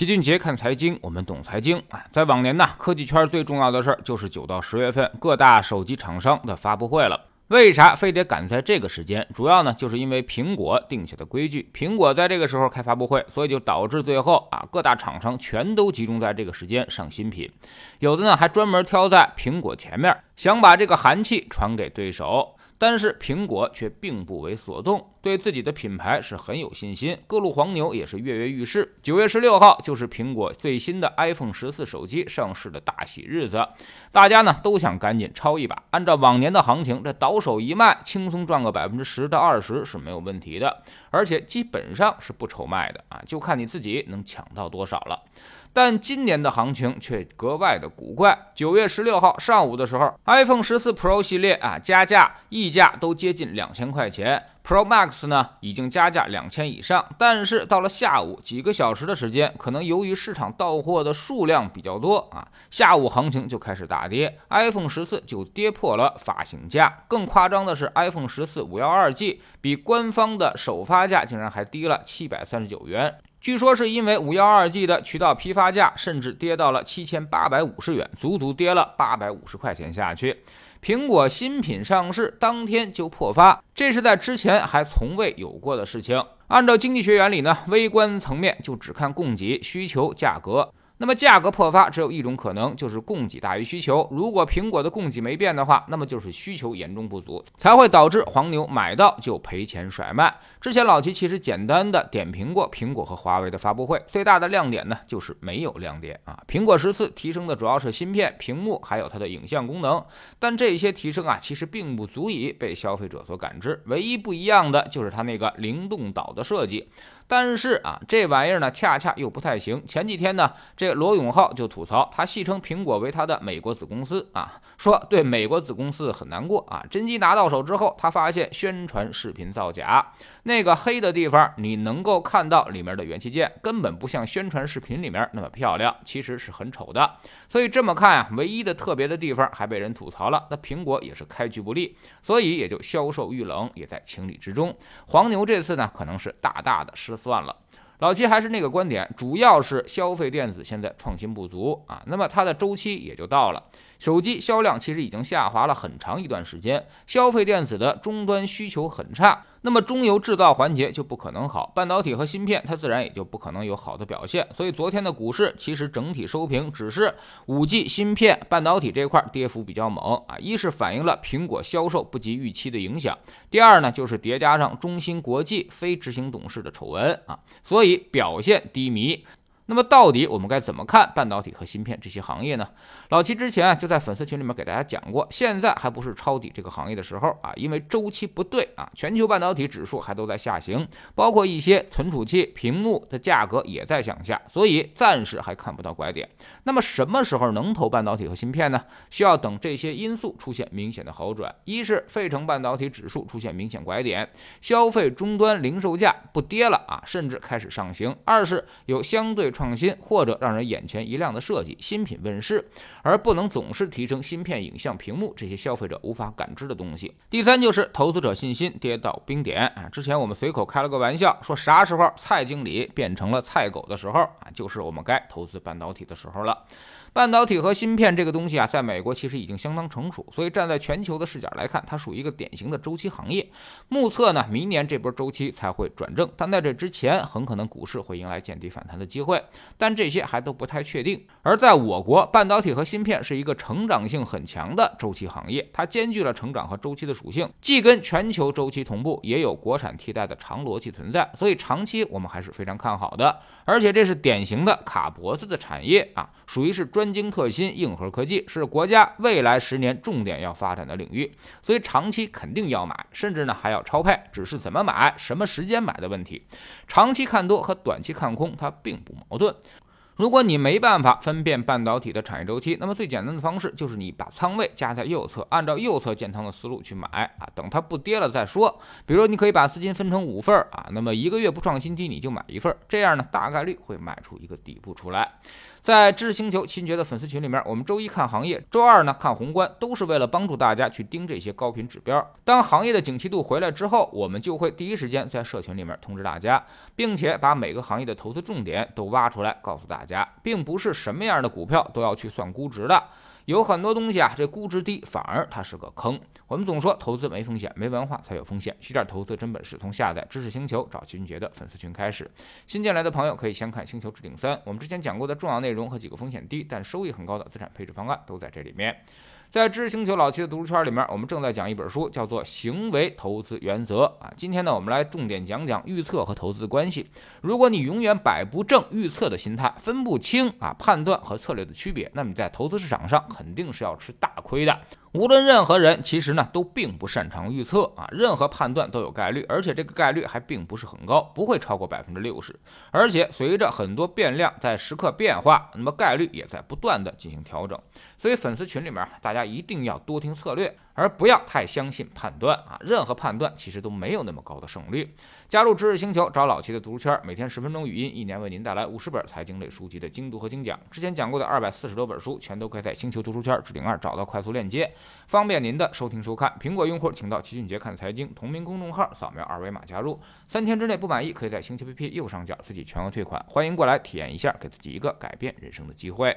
齐俊杰看财经，我们懂财经啊。在往年呢，科技圈最重要的事儿就是九到十月份各大手机厂商的发布会了。为啥非得赶在这个时间？主要呢，就是因为苹果定下的规矩，苹果在这个时候开发布会，所以就导致最后啊，各大厂商全都集中在这个时间上新品，有的呢还专门挑在苹果前面，想把这个寒气传给对手。但是苹果却并不为所动，对自己的品牌是很有信心，各路黄牛也是跃跃欲试。九月十六号就是苹果最新的 iPhone 十四手机上市的大喜日子，大家呢都想赶紧抄一把。按照往年的行情，这倒手一卖，轻松赚个百分之十到二十是没有问题的，而且基本上是不愁卖的啊，就看你自己能抢到多少了。但今年的行情却格外的古怪。九月十六号上午的时候，iPhone 十四 Pro 系列啊加价溢价都接近两千块钱，Pro Max 呢已经加价两千以上。但是到了下午几个小时的时间，可能由于市场到货的数量比较多啊，下午行情就开始大跌，iPhone 十四就跌破了发行价。更夸张的是，iPhone 十四五幺二 G 比官方的首发价竟然还低了七百三十九元。据说是因为五幺二 G 的渠道批发价甚至跌到了七千八百五十元，足足跌了八百五十块钱下去。苹果新品上市当天就破发，这是在之前还从未有过的事情。按照经济学原理呢，微观层面就只看供给、需求、价格。那么价格破发只有一种可能，就是供给大于需求。如果苹果的供给没变的话，那么就是需求严重不足，才会导致黄牛买到就赔钱甩卖。之前老齐其实简单的点评过苹果和华为的发布会，最大的亮点呢就是没有亮点啊。苹果十四提升的主要是芯片、屏幕还有它的影像功能，但这些提升啊其实并不足以被消费者所感知。唯一不一样的就是它那个灵动岛的设计。但是啊，这玩意儿呢，恰恰又不太行。前几天呢，这罗永浩就吐槽，他戏称苹果为他的美国子公司啊，说对美国子公司很难过啊。真机拿到手之后，他发现宣传视频造假，那个黑的地方你能够看到里面的元器件，根本不像宣传视频里面那么漂亮，其实是很丑的。所以这么看啊，唯一的特别的地方还被人吐槽了，那苹果也是开局不利，所以也就销售遇冷，也在情理之中。黄牛这次呢，可能是大大的失。算了，老七还是那个观点，主要是消费电子现在创新不足啊，那么它的周期也就到了。手机销量其实已经下滑了很长一段时间，消费电子的终端需求很差。那么中游制造环节就不可能好，半导体和芯片它自然也就不可能有好的表现。所以昨天的股市其实整体收平，只是五 G 芯片、半导体这块跌幅比较猛啊。一是反映了苹果销售不及预期的影响，第二呢就是叠加上中芯国际非执行董事的丑闻啊，所以表现低迷。那么到底我们该怎么看半导体和芯片这些行业呢？老七之前啊就在粉丝群里面给大家讲过，现在还不是抄底这个行业的时候啊，因为周期不对啊，全球半导体指数还都在下行，包括一些存储器、屏幕的价格也在向下，所以暂时还看不到拐点。那么什么时候能投半导体和芯片呢？需要等这些因素出现明显的好转，一是费城半导体指数出现明显拐点，消费终端零售价不跌了啊，甚至开始上行；二是有相对。创新或者让人眼前一亮的设计新品问世，而不能总是提升芯片、影像、屏幕这些消费者无法感知的东西。第三就是投资者信心跌到冰点啊！之前我们随口开了个玩笑，说啥时候蔡经理变成了菜狗的时候啊，就是我们该投资半导体的时候了。半导体和芯片这个东西啊，在美国其实已经相当成熟，所以站在全球的视角来看，它属于一个典型的周期行业。目测呢，明年这波周期才会转正，但在这之前，很可能股市会迎来见底反弹的机会。但这些还都不太确定。而在我国，半导体和芯片是一个成长性很强的周期行业，它兼具了成长和周期的属性，既跟全球周期同步，也有国产替代的长逻辑存在，所以长期我们还是非常看好的。而且这是典型的卡脖子的产业啊，属于是专专精特新、硬核科技，是国家未来十年重点要发展的领域，所以长期肯定要买，甚至呢还要超配，只是怎么买、什么时间买的问题。长期看多和短期看空它并不矛盾。如果你没办法分辨半导体的产业周期，那么最简单的方式就是你把仓位加在右侧，按照右侧建仓的思路去买啊，等它不跌了再说。比如你可以把资金分成五份啊，那么一个月不创新低你就买一份，这样呢大概率会卖出一个底部出来。在知识星球新觉的粉丝群里面，我们周一看行业，周二呢看宏观，都是为了帮助大家去盯这些高频指标。当行业的景气度回来之后，我们就会第一时间在社群里面通知大家，并且把每个行业的投资重点都挖出来告诉大家，并不是什么样的股票都要去算估值的。有很多东西啊，这估值低反而它是个坑。我们总说投资没风险，没文化才有风险。学点投资真本事，从下载知识星球找齐俊杰的粉丝群开始。新进来的朋友可以先看《星球置顶三》，我们之前讲过的重要内容和几个风险低但收益很高的资产配置方案都在这里面。在知识星球老七的读书圈里面，我们正在讲一本书，叫做《行为投资原则》啊。今天呢，我们来重点讲讲预测和投资的关系。如果你永远摆不正预测的心态，分不清啊判断和策略的区别，那么你在投资市场上肯定是要吃大亏的。无论任何人，其实呢都并不擅长预测啊，任何判断都有概率，而且这个概率还并不是很高，不会超过百分之六十。而且随着很多变量在时刻变化，那么概率也在不断的进行调整。所以粉丝群里面大家一定要多听策略。而不要太相信判断啊！任何判断其实都没有那么高的胜率。加入知识星球，找老齐的读书圈，每天十分钟语音，一年为您带来五十本财经类书籍的精读和精讲。之前讲过的二百四十多本书，全都可以在星球读书圈置顶二找到快速链接，方便您的收听收看。苹果用户请到齐俊杰看财经同名公众号，扫描二维码加入。三天之内不满意，可以在星球 APP 右上角自己全额退款。欢迎过来体验一下，给自己一个改变人生的机会。